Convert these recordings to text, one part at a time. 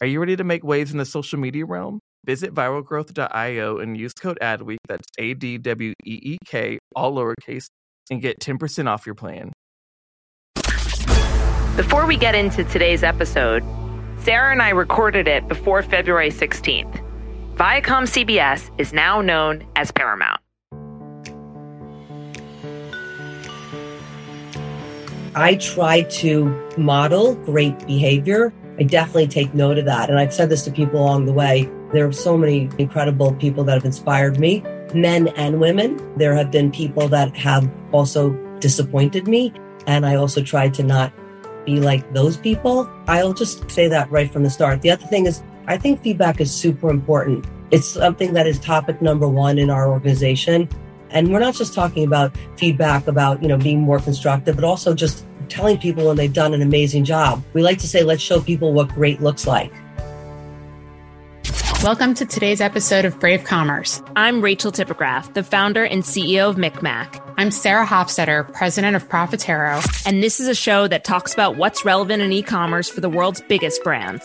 Are you ready to make waves in the social media realm? Visit viralgrowth.io and use code ADWEEK, that's A D W E E K, all lowercase, and get 10% off your plan. Before we get into today's episode, Sarah and I recorded it before February 16th. Viacom CBS is now known as Paramount. I try to model great behavior. I definitely take note of that. And I've said this to people along the way. There are so many incredible people that have inspired me, men and women. There have been people that have also disappointed me. And I also try to not be like those people. I'll just say that right from the start. The other thing is, I think feedback is super important. It's something that is topic number one in our organization. And we're not just talking about feedback about, you know, being more constructive, but also just telling people when they've done an amazing job. We like to say, let's show people what great looks like. Welcome to today's episode of Brave Commerce. I'm Rachel Tipograph, the founder and CEO of MikMak. I'm Sarah Hofstetter, president of Profitero. And this is a show that talks about what's relevant in e commerce for the world's biggest brands.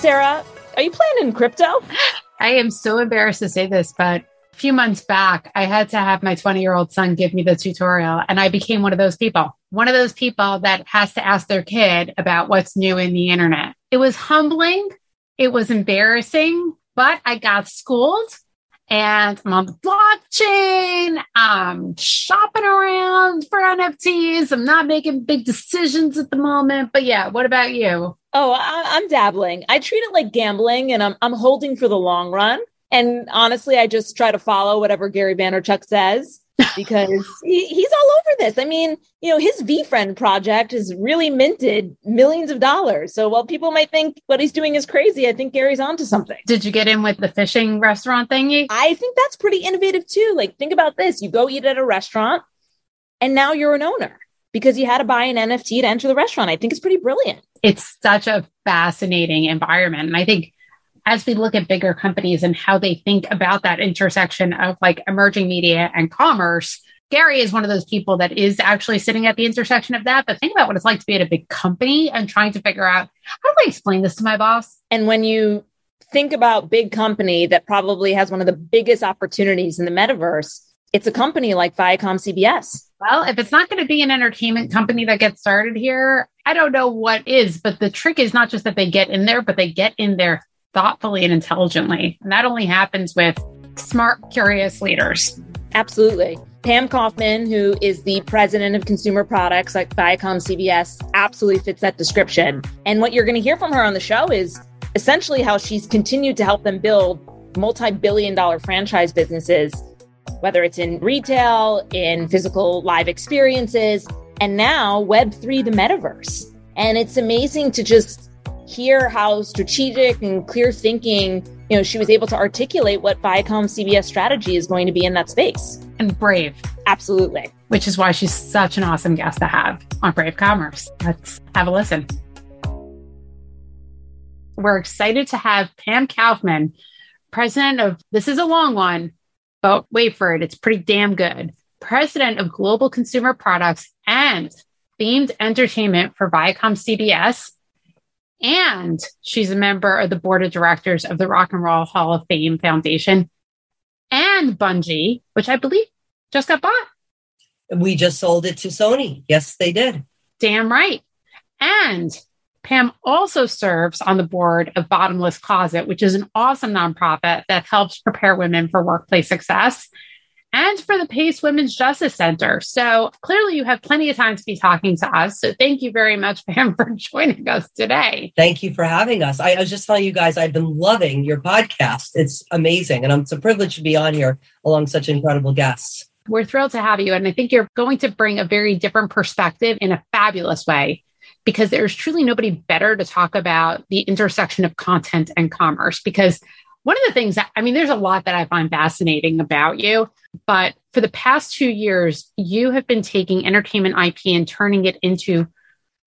Sarah, are you playing in crypto? I am so embarrassed to say this, but a few months back, I had to have my 20 year old son give me the tutorial, and I became one of those people. One of those people that has to ask their kid about what's new in the internet. It was humbling. It was embarrassing, but I got schooled and I'm on the blockchain. I'm shopping around for NFTs. I'm not making big decisions at the moment. But yeah, what about you? Oh, I, am dabbling. I treat it like gambling and I'm, I'm holding for the long run. And honestly, I just try to follow whatever Gary Vaynerchuk says because he, he's all over this. I mean, you know, his VeeFriend project has really minted millions of dollars. So while people might think what he's doing is crazy, I think Gary's onto something. Did you get in with the fishing restaurant thingy? I think that's pretty innovative too. Like, think about this you go eat at a restaurant and now you're an owner because you had to buy an NFT to enter the restaurant. I think it's pretty brilliant. It's such a fascinating environment. And I think as we look at bigger companies and how they think about that intersection of like emerging media and commerce, Gary is one of those people that is actually sitting at the intersection of that. But think about what it's like to be at a big company and trying to figure out how do I explain this to my boss? And when you think about big company that probably has one of the biggest opportunities in the metaverse, it's a company like Viacom CBS. Well, if it's not going to be an entertainment company that gets started here, I don't know what is. But the trick is not just that they get in there, but they get in there thoughtfully and intelligently. And that only happens with smart, curious leaders. Absolutely. Pam Kaufman, who is the president of consumer products like Viacom CBS, absolutely fits that description. And what you're going to hear from her on the show is essentially how she's continued to help them build multi billion dollar franchise businesses, whether it's in retail, in physical live experiences, and now Web3, the metaverse. And it's amazing to just hear how strategic and clear thinking, you know, she was able to articulate what Viacom CBS strategy is going to be in that space. And brave. Absolutely. which is why she's such an awesome guest to have on Brave Commerce. Let's have a listen. We're excited to have Pam Kaufman, president of this is a long one, but wait for it, it's pretty damn good. President of Global Consumer Products and Themed Entertainment for Viacom CBS. And she's a member of the board of directors of the Rock and Roll Hall of Fame Foundation and Bungie, which I believe just got bought. We just sold it to Sony. Yes, they did. Damn right. And Pam also serves on the board of Bottomless Closet, which is an awesome nonprofit that helps prepare women for workplace success and for the Pace Women's Justice Center. So clearly, you have plenty of time to be talking to us. So thank you very much, Pam, for joining us today. Thank you for having us. I, I was just telling you guys, I've been loving your podcast. It's amazing. And I'm, it's a privilege to be on here along such incredible guests. We're thrilled to have you. And I think you're going to bring a very different perspective in a fabulous way because there's truly nobody better to talk about the intersection of content and commerce. Because one of the things that, I mean, there's a lot that I find fascinating about you, but for the past two years, you have been taking entertainment IP and turning it into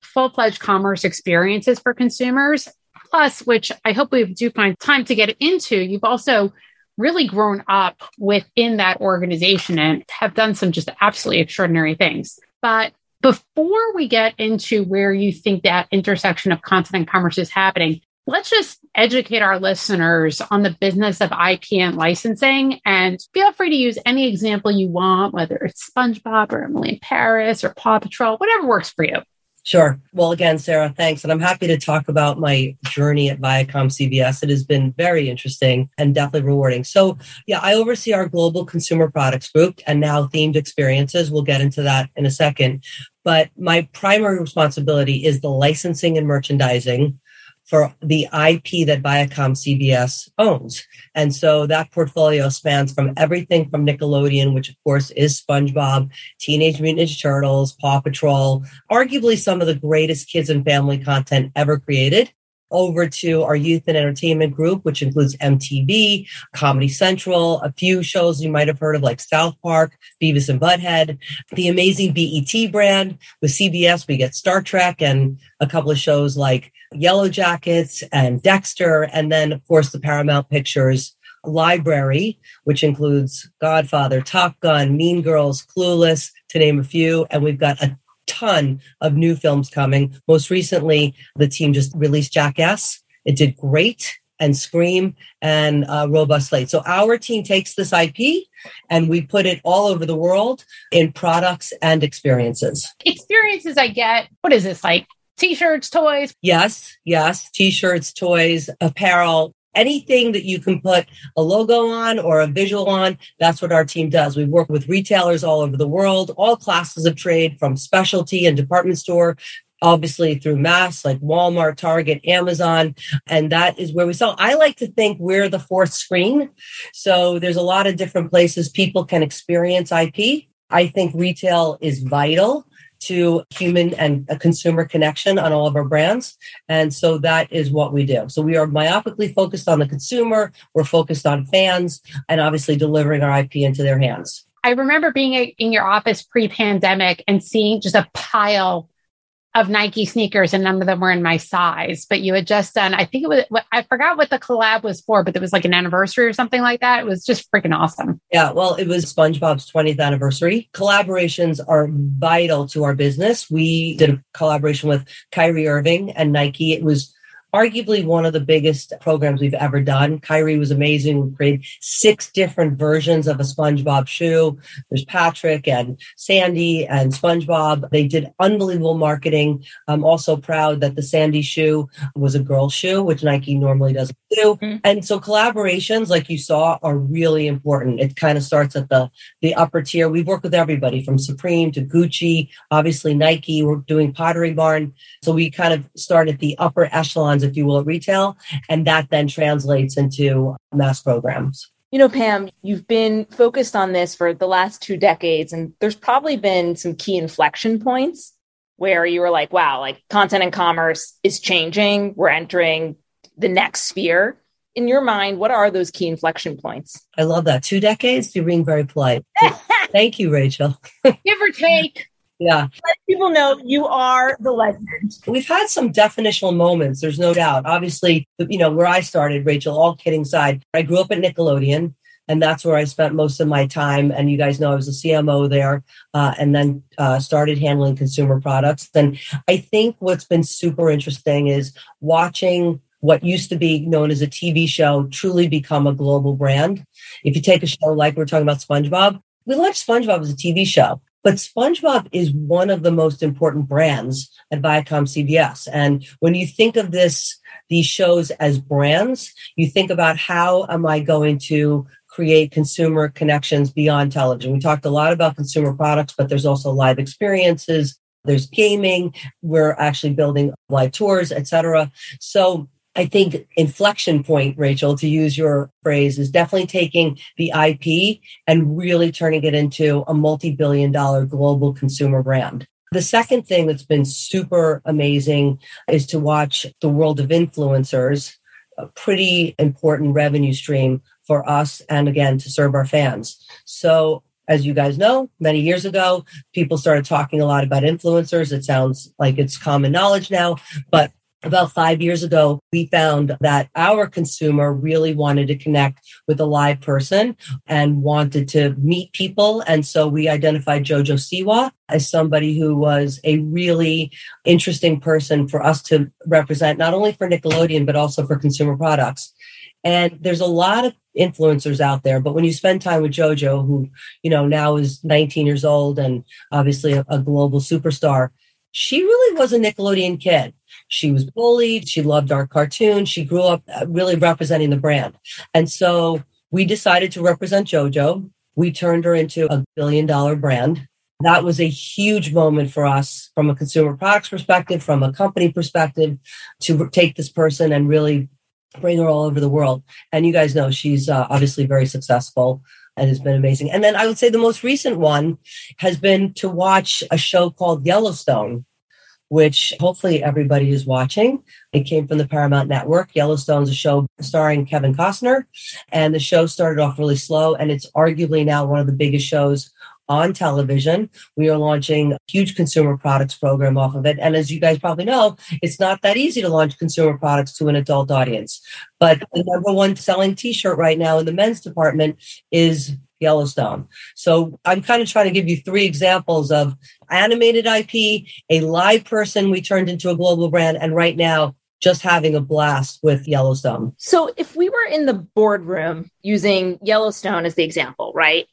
full fledged commerce experiences for consumers. Plus, which I hope we do find time to get into, you've also really grown up within that organization and have done some just absolutely extraordinary things. But before we get into where you think that intersection of content and commerce is happening, let's just educate our listeners on the business of IP and licensing. And feel free to use any example you want, whether it's SpongeBob or Emily in Paris or Paw Patrol, whatever works for you. Sure. Well, again, Sarah, thanks. And I'm happy to talk about my journey at Viacom CBS. It has been very interesting and definitely rewarding. So, yeah, I oversee our global consumer products group and now themed experiences. We'll get into that in a second. But my primary responsibility is the licensing and merchandising for the IP that Viacom CBS owns. And so that portfolio spans from everything from Nickelodeon, which of course is SpongeBob, Teenage Mutant Ninja Turtles, Paw Patrol, arguably some of the greatest kids and family content ever created, over to our youth and entertainment group, which includes MTV, Comedy Central, a few shows you might have heard of like South Park, Beavis and Butthead, the amazing BET brand. With CBS, we get Star Trek and a couple of shows like Yellow Jackets and Dexter. And then, of course, the Paramount Pictures library, which includes Godfather, Top Gun, Mean Girls, Clueless, to name a few. And we've got a ton of new films coming. Most recently, the team just released Jackass. It did great and Scream and uh, Robust Slate. So our team takes this IP and we put it all over the world in products and experiences. Experiences I get, what is this like? T-shirts, toys. Yes, yes. T-shirts, toys, apparel, anything that you can put a logo on or a visual on, that's what our team does. We work with retailers all over the world, all classes of trade from specialty and department store obviously through mass like Walmart, Target, Amazon, and that is where we sell. I like to think we're the fourth screen. So there's a lot of different places people can experience IP. I think retail is vital to human and a consumer connection on all of our brands. And so that is what we do. So we are myopically focused on the consumer, we're focused on fans, and obviously delivering our IP into their hands. I remember being in your office pre pandemic and seeing just a pile of Nike sneakers and none of them were in my size. But you had just done, I think it was, I forgot what the collab was for, but it was like an anniversary or something like that. It was just freaking awesome. Yeah. Well, it was SpongeBob's 20th anniversary. Collaborations are vital to our business. We did a collaboration with Kyrie Irving and Nike. It was arguably one of the biggest programs we've ever done. Kyrie was amazing. We created six different versions of a SpongeBob shoe. There's Patrick and Sandy and SpongeBob. They did unbelievable marketing. I'm also proud that the Sandy shoe was a girl shoe, which Nike normally doesn't do. Mm-hmm. And so collaborations, like you saw, are really important. It kind of starts at the the upper tier. We work with everybody from Supreme to Gucci, obviously Nike. We're doing Pottery Barn. So we kind of start at the upper echelons if you will, at retail. And that then translates into mass programs. You know, Pam, you've been focused on this for the last two decades, and there's probably been some key inflection points where you were like, wow, like content and commerce is changing. We're entering the next sphere. In your mind, what are those key inflection points? I love that. Two decades, you're being very polite. Thank you, Rachel. Give or take. Yeah. Let people know you are the legend. We've had some definitional moments, there's no doubt. Obviously, you know, where I started, Rachel, all kidding aside, I grew up at Nickelodeon and that's where I spent most of my time. And you guys know I was a CMO there, uh, and then uh, started handling consumer products. And I think what's been super interesting is watching what used to be known as a TV show truly become a global brand. If you take a show like we're talking about SpongeBob, we launched SpongeBob as a TV show. But SpongeBob is one of the most important brands at Viacom CBS. And when you think of this, these shows as brands, you think about how am I going to create consumer connections beyond television. We talked a lot about consumer products, but there's also live experiences, there's gaming, we're actually building live tours, etc. So I think inflection point, Rachel, to use your phrase, is definitely taking the IP and really turning it into a multi-billion dollar global consumer brand. The second thing that's been super amazing is to watch the world of influencers, a pretty important revenue stream for us and again to serve our fans. So as you guys know, many years ago, people started talking a lot about influencers. It sounds like it's common knowledge now, but about five years ago, we found that our consumer really wanted to connect with a live person and wanted to meet people. And so we identified Jojo Siwa as somebody who was a really interesting person for us to represent, not only for Nickelodeon, but also for consumer products. And there's a lot of influencers out there, but when you spend time with JoJo, who, you know, now is 19 years old and obviously a, a global superstar, she really was a Nickelodeon kid. She was bullied. She loved our cartoon. She grew up uh, really representing the brand. And so we decided to represent JoJo. We turned her into a billion dollar brand. That was a huge moment for us from a consumer products perspective, from a company perspective, to take this person and really bring her all over the world. And you guys know she's uh, obviously very successful and has been amazing. And then I would say the most recent one has been to watch a show called Yellowstone, which hopefully everybody is watching. It came from the Paramount Network. Yellowstone's a show starring Kevin Costner. And the show started off really slow, and it's arguably now one of the biggest shows on television. We are launching a huge consumer products program off of it. And as you guys probably know, it's not that easy to launch consumer products to an adult audience. But the number one selling t shirt right now in the men's department is Yellowstone. So I'm kind of trying to give you three examples of animated IP, a live person we turned into a global brand, and right now, just having a blast with Yellowstone. So, if we were in the boardroom using Yellowstone as the example, right?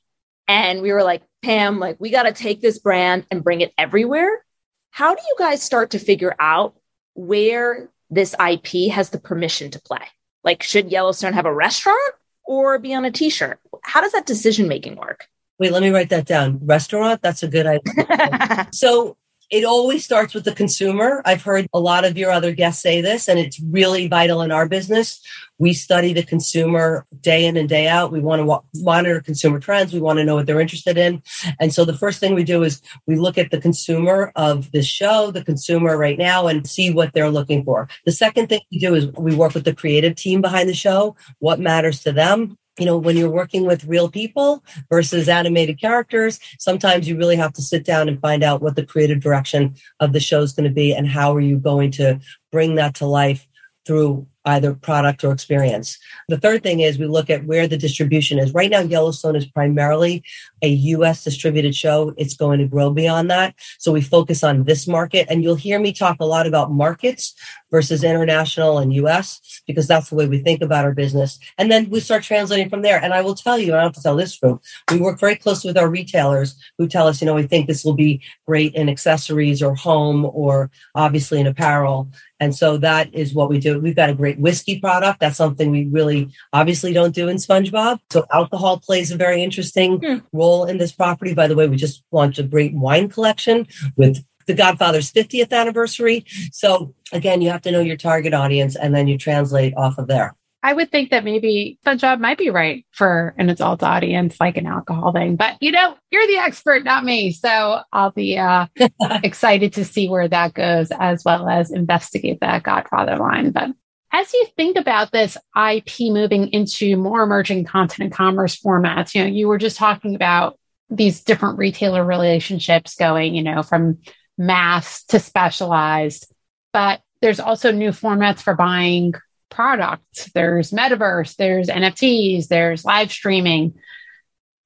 And we were like, Pam, like, we got to take this brand and bring it everywhere. How do you guys start to figure out where this IP has the permission to play? Like, should Yellowstone have a restaurant or be on a t shirt? How does that decision making work? Wait, let me write that down. Restaurant, that's a good idea. so, it always starts with the consumer. I've heard a lot of your other guests say this, and it's really vital in our business. We study the consumer day in and day out. We want to monitor consumer trends. We want to know what they're interested in. And so the first thing we do is we look at the consumer of the show, the consumer right now, and see what they're looking for. The second thing we do is we work with the creative team behind the show, what matters to them you know, when you're working with real people versus animated characters, sometimes you really have to sit down and find out what the creative direction of the show is going to be and how are you going to bring that to life through either product or experience. The third thing is we look at where the distribution is. Right now, Yellowstone is primarily a US distributed show. It's going to grow beyond that. So we focus on this market. And you'll hear me talk a lot about markets versus international and US because that's the way we think about our business. And then we start translating from there. And I will tell you, I don't have to tell this group, we work very closely with our retailers who tell us, you know, we think this will be great in accessories or home or obviously in apparel. And so that is what we do. We've got a great whiskey product. That's something we really obviously don't do in SpongeBob. So alcohol plays a very interesting hmm. role in this property. By the way, we just launched a great wine collection with the Godfather's 50th anniversary. So again, you have to know your target audience and then you translate off of there. I would think that maybe SpongeBob might be right for an adult audience, like an alcohol thing. But you know, you're the expert, not me. So I'll be uh, excited to see where that goes, as well as investigate that Godfather line. But as you think about this IP moving into more emerging content and commerce formats, you know, you were just talking about these different retailer relationships going, you know, from mass to specialized. But there's also new formats for buying products. There's metaverse, there's NFTs, there's live streaming,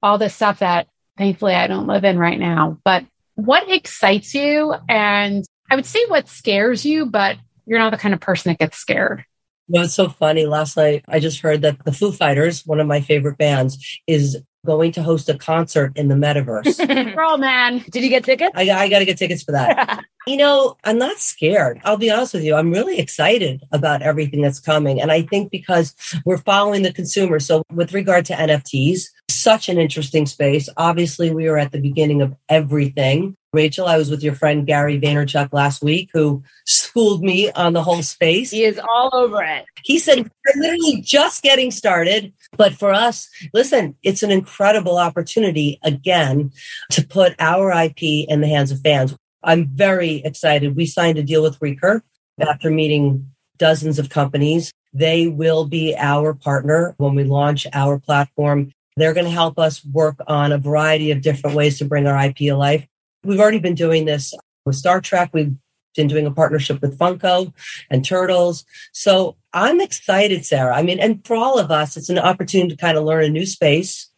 all this stuff that thankfully I don't live in right now. But what excites you? And I would say what scares you, but you're not the kind of person that gets scared. You it's so funny. Last night, I just heard that the Foo Fighters, one of my favorite bands, is going to host a concert in the metaverse. Girl, man. Did you get tickets? I, I got to get tickets for that. you know, I'm not scared. I'll be honest with you. I'm really excited about everything that's coming. And I think because we're following the consumer. So, with regard to NFTs, such an interesting space. Obviously, we are at the beginning of everything. Rachel, I was with your friend Gary Vaynerchuk last week, who schooled me on the whole space. He is all over it. He said, We're literally just getting started. But for us, listen, it's an incredible opportunity again to put our IP in the hands of fans. I'm very excited. We signed a deal with Recur after meeting dozens of companies. They will be our partner when we launch our platform. They're going to help us work on a variety of different ways to bring our IP to life. We've already been doing this with Star Trek. We've been doing a partnership with Funko and Turtles. So I'm excited, Sarah. I mean, and for all of us, it's an opportunity to kind of learn a new space.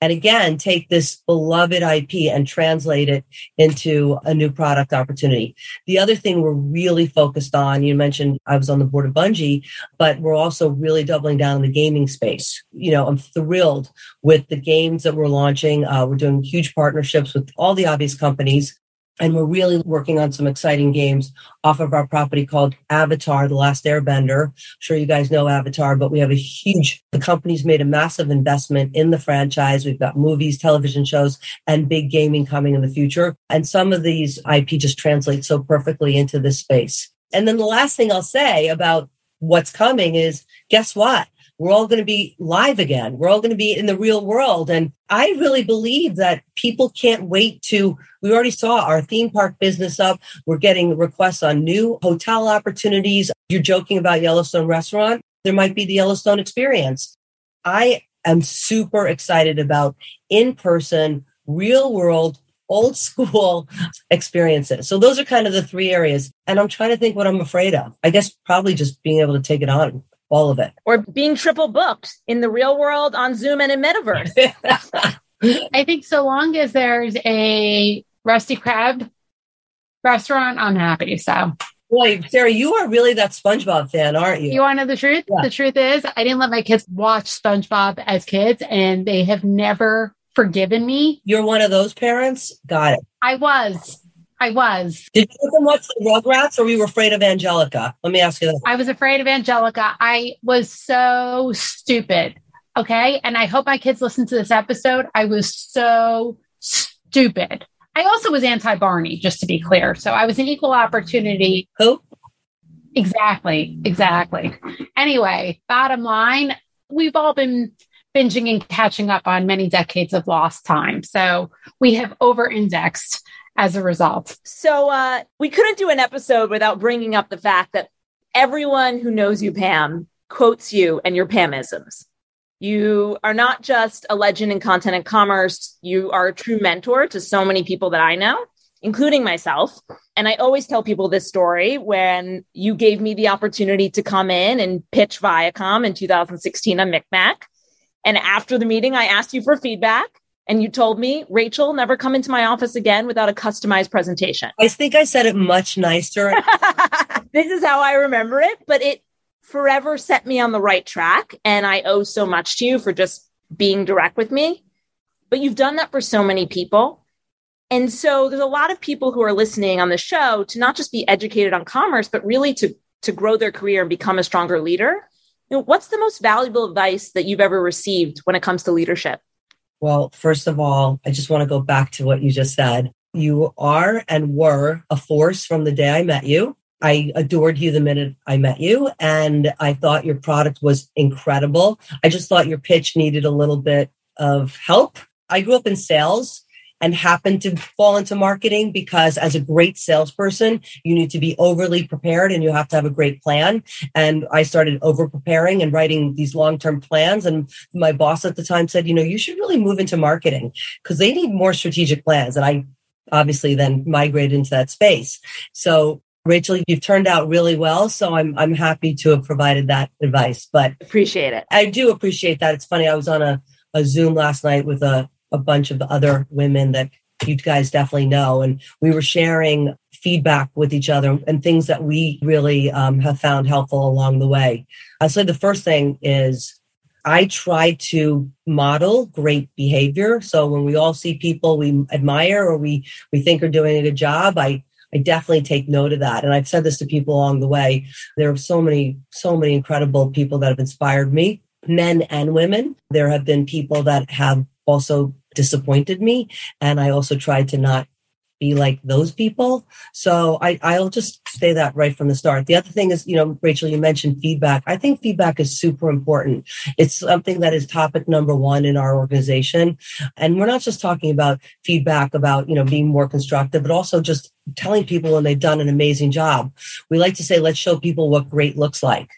And again, take this beloved IP and translate it into a new product opportunity. The other thing we're really focused on, you mentioned I was on the board of Bungie, but we're also really doubling down in the gaming space. You know, I'm thrilled with the games that we're launching. Uh, we're doing huge partnerships with all the obvious companies and we're really working on some exciting games off of our property called Avatar, The Last Airbender. I'm sure you guys know Avatar, but we have a huge, the company's made a massive investment in the franchise. We've got movies, television shows, and big gaming coming in the future. And some of these IP just translate so perfectly into this space. And then the last thing I'll say about what's coming is guess what? We're all going to be live again. We're all going to be in the real world. And I really believe that people can't wait to. We already saw our theme park business up. We're getting requests on new hotel opportunities. You're joking about Yellowstone restaurant. There might be the Yellowstone experience. I am super excited about in person, real world, old school experiences. So those are kind of the three areas. And I'm trying to think what I'm afraid of. I guess probably just being able to take it on all of it. Or being triple booked in the real world on Zoom and in metaverse. I think so long as there's a Krusty Krab restaurant, I'm happy. So Boy, Sarah, you are really that SpongeBob fan, aren't you? You want to know the truth? Yeah. The truth is, I didn't let my kids watch SpongeBob as kids, and they have never forgiven me. You're one of those parents? Got it. I was. I was. Did you them watch the Rugrats or were you afraid of Angelica? Let me ask you that. I was afraid of Angelica. I was so stupid. Okay. And I hope my kids listen to this episode. I was so stupid. I also was anti Barney, just to be clear. So I was an equal opportunity. Who? Exactly. Exactly. Anyway, bottom line, we've all been binging and catching up on many decades of lost time. So we have over indexed as a result. So uh, we couldn't do an episode without bringing up the fact that everyone who knows you, Pam, quotes you and your Pamisms. You are not just a legend in content and commerce. You are a true mentor to so many people that I know, including myself. And I always tell people this story when you gave me the opportunity to come in and pitch Viacom in 2016 on MikMak. And after the meeting, I asked you for feedback and you told me, Rachel, never come into my office again without a customized presentation. I think I said it much nicer. this is how I remember it, but it forever set me on the right track. And I owe so much to you for just being direct with me. But you've done that for so many people. And so there's a lot of people who are listening on the show to not just be educated on commerce, but really to, to grow their career and become a stronger leader. You know, what's the most valuable advice that you've ever received when it comes to leadership? Well, first of all, I just want to go back to what you just said. You are and were a force from the day I met you. I adored you the minute I met you, and I thought your product was incredible. I just thought your pitch needed a little bit of help. I grew up in sales, and happened to fall into marketing because as a great salesperson, you need to be overly prepared and you have to have a great plan. And I started over preparing and writing these long term plans. And my boss at the time said, you know, you should really move into marketing because they need more strategic plans. And I obviously then migrated into that space. So Rachel, you've turned out really well. So I'm I'm happy to have provided that advice. But appreciate it. I do appreciate that. It's funny. I was on a, a Zoom last night with a, a bunch of other women that you guys definitely know. And we were sharing feedback with each other and things that we really um, have found helpful along the way. I'd say the first thing is I try to model great behavior. So when we all see people we admire or we we think are doing a good job, I I definitely take note of that. And I've said this to people along the way. There are so many, so many incredible people that have inspired me, men and women. There have been people that have also disappointed me. And I also tried to not be like those people. So I, I'll just say that right from the start. The other thing is, you know, Rachel, you mentioned feedback. I think feedback is super important. It's something that is topic number one in our organization. And we're not just talking about feedback about, you know, being more constructive, but also just telling people when they've done an amazing job. We like to say, let's show people what great looks like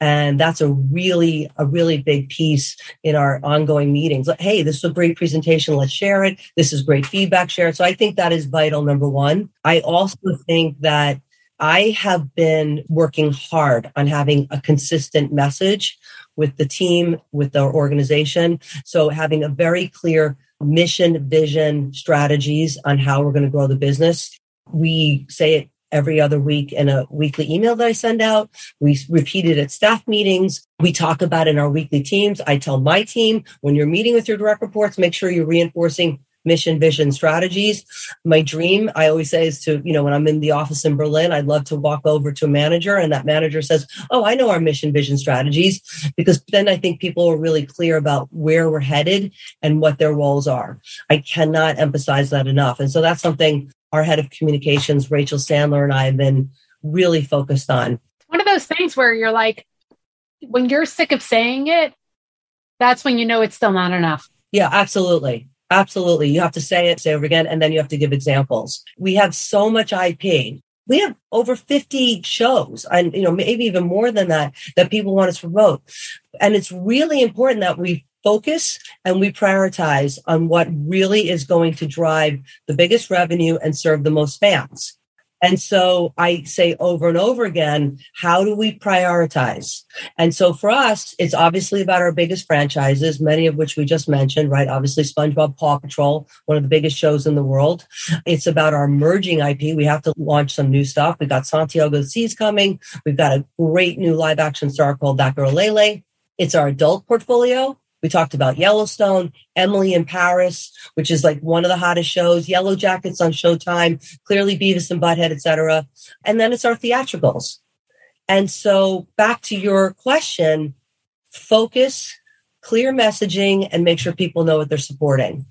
and that's a really a really big piece in our ongoing meetings. Like, hey this is a great presentation. Let's share it. This is great feedback. Share it. So i think that is vital number one. I also think that i have been working hard on having a consistent message with the team with our organization. So having a very clear mission vision strategies on how we're going to grow the business. We say it every other week in a weekly email that I send out. We repeat it at staff meetings. We talk about in our weekly teams. I tell my team when you're meeting with your direct reports, make sure you're reinforcing mission, vision, strategies. My dream, I always say, is to, you know, when I'm in the office in Berlin, I'd love to walk over to a manager and that manager says, Oh, I know our mission, vision, strategies, because then I think people are really clear about where we're headed and what their roles are. I cannot emphasize that enough. And so that's something our head of communications, Rachel Sandler, and I have been really focused on. One of those things where you're like, when you're sick of saying it, that's when you know it's still not enough. Yeah, absolutely. Absolutely. You have to say it, say it over again, and then you have to give examples. We have so much IP. We have over 50 shows and, you know, maybe even more than that, that people want us to promote. And it's really important that we focus and we prioritize on what really is going to drive the biggest revenue and serve the most fans. And so I say over and over again, how do we prioritize? And so for us, it's obviously about our biggest franchises, many of which we just mentioned, right? Obviously, SpongeBob Paw Patrol, one of the biggest shows in the world. It's about our merging IP. We have to launch some new stuff. We've got Santiago Seas coming. We've got a great new live action star called Girl Lay Lay. It's our adult portfolio. We talked about Yellowstone, Emily in Paris, which is like one of the hottest shows, Yellow Jackets on Showtime, clearly Beavis and Butthead, etc. And then it's our theatricals. And so back to your question, focus, clear messaging, and make sure people know what they're supporting.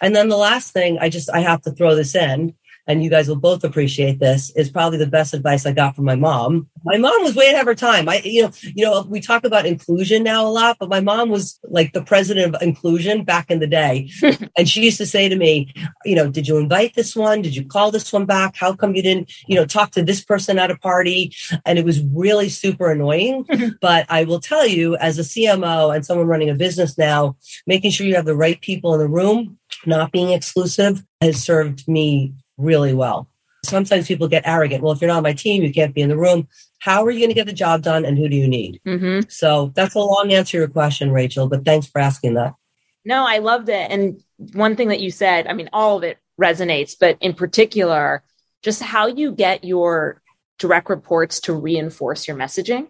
And then the last thing, I just I have to throw this in and you guys will both appreciate this, is probably the best advice I got from my mom. My mom was way ahead of her time. I, you know, you know, we talk about inclusion now a lot, but my mom was like the president of inclusion back in the day. and she used to say to me, you know, did you invite this one? Did you call this one back? How come you didn't, you know, talk to this person at a party? And it was really super annoying. but I will tell you, as a CMO and someone running a business now, making sure you have the right people in the room, not being exclusive has served me really well. Sometimes people get arrogant. Well, if you're not on my team, you can't be in the room. How are you going to get the job done and who do you need? Mm-hmm. So that's a long answer to your question, Rachel, but thanks for asking that. No, I loved it. And one thing that you said, I mean, all of it resonates, but in particular, just how you get your direct reports to reinforce your messaging.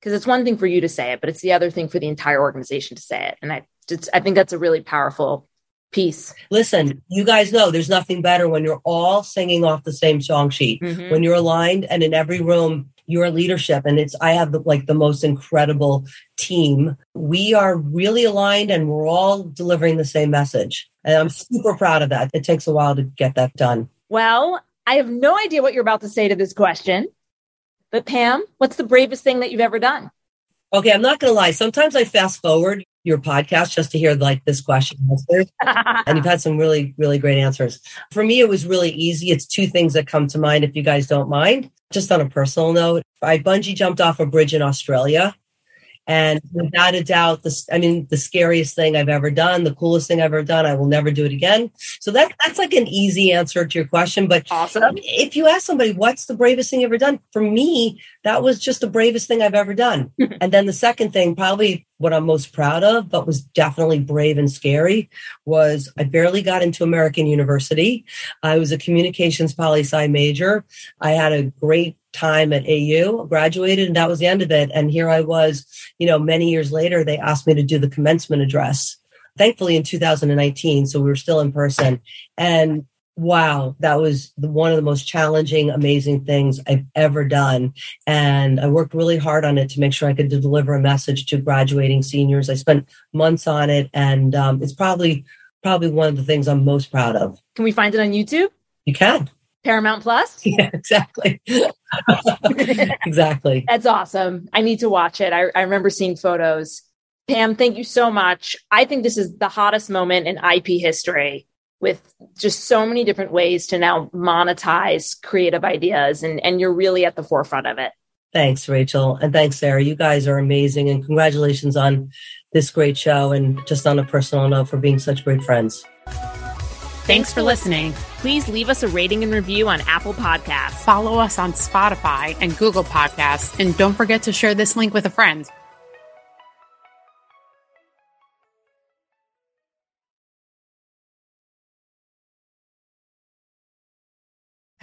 Because it's one thing for you to say it, but it's the other thing for the entire organization to say it. And I just, I think that's a really powerful piece. Listen, you guys know there's nothing better when you're all singing off the same song sheet, mm-hmm. when you're aligned and in every room your leadership. And it's i have the, like the most incredible team. We are really aligned and we're all delivering the same message. And i'm super proud of that. It takes a while to get that done. Well i have no idea what you're about to say to this question. But pam what's the bravest thing that you've ever done? Okay i'm not gonna lie. Sometimes i fast forward your podcast just to hear like this question answered. and you've had some really, really great answers. For me, it was really easy. It's two things that come to mind if you guys don't mind. Just on a personal note, I bungee jumped off a bridge in Australia and without a doubt, this I mean, the scariest thing I've ever done, the coolest thing I've ever done. I will never do it again. So that that's like an easy answer to your question. But awesome. if you ask somebody, what's the bravest thing you've ever done? For me, that was just the bravest thing I've ever done. and then the second thing, probably what I'm most proud of, but was definitely brave and scary, was I barely got into American University. I was a communications poli sci major. I had a great time at AU, graduated, and that was the end of it. And here I was, you know, many years later, they asked me to do the commencement address. Thankfully, in 2019, so we were still in person. And wow, that was the, one of the most challenging, amazing things I've ever done. And I worked really hard on it to make sure I could deliver a message to graduating seniors. I spent months on it, and um, it's probably probably one of the things I'm most proud of. Can we find it on YouTube? You can. Paramount Plus? Yeah, exactly. exactly. That's awesome. I need to watch it. I, I remember seeing photos. Pam, thank you so much. I think this is the hottest moment in IP history with just so many different ways to now monetize creative ideas and, and you're really at the forefront of it. Thanks, Rachel. And thanks, Sarah. You guys are amazing. And congratulations on this great show. And just on a personal note, for being such great friends. Thanks for listening. Please leave us a rating and review on Apple Podcasts. Follow us on Spotify and Google Podcasts. And don't forget to share this link with a friend.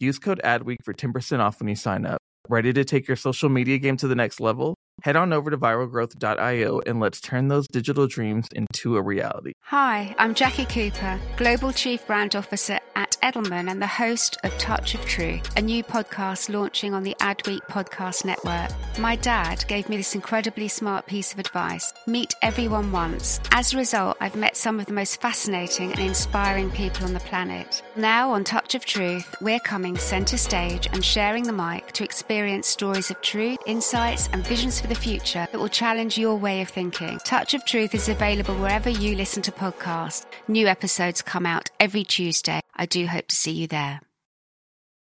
Use code ADWEEK for 10% off when you sign up. Ready to take your social media game to the next level? Head on over to viralgrowth.io and let's turn those digital dreams into a reality. Hi, I'm Jackie Cooper, Global Chief Brand Officer at Edelman and the host of Touch of Truth, a new podcast launching on the Adweek Podcast Network. My dad gave me this incredibly smart piece of advice meet everyone once. As a result, I've met some of the most fascinating and inspiring people on the planet. Now, on Touch of Truth, we're coming center stage and sharing the mic to experience stories of truth, insights, and visions for the future that will challenge your way of thinking. Touch of Truth is available wherever you listen to podcasts. New episodes come out every Tuesday. I do hope to see you there.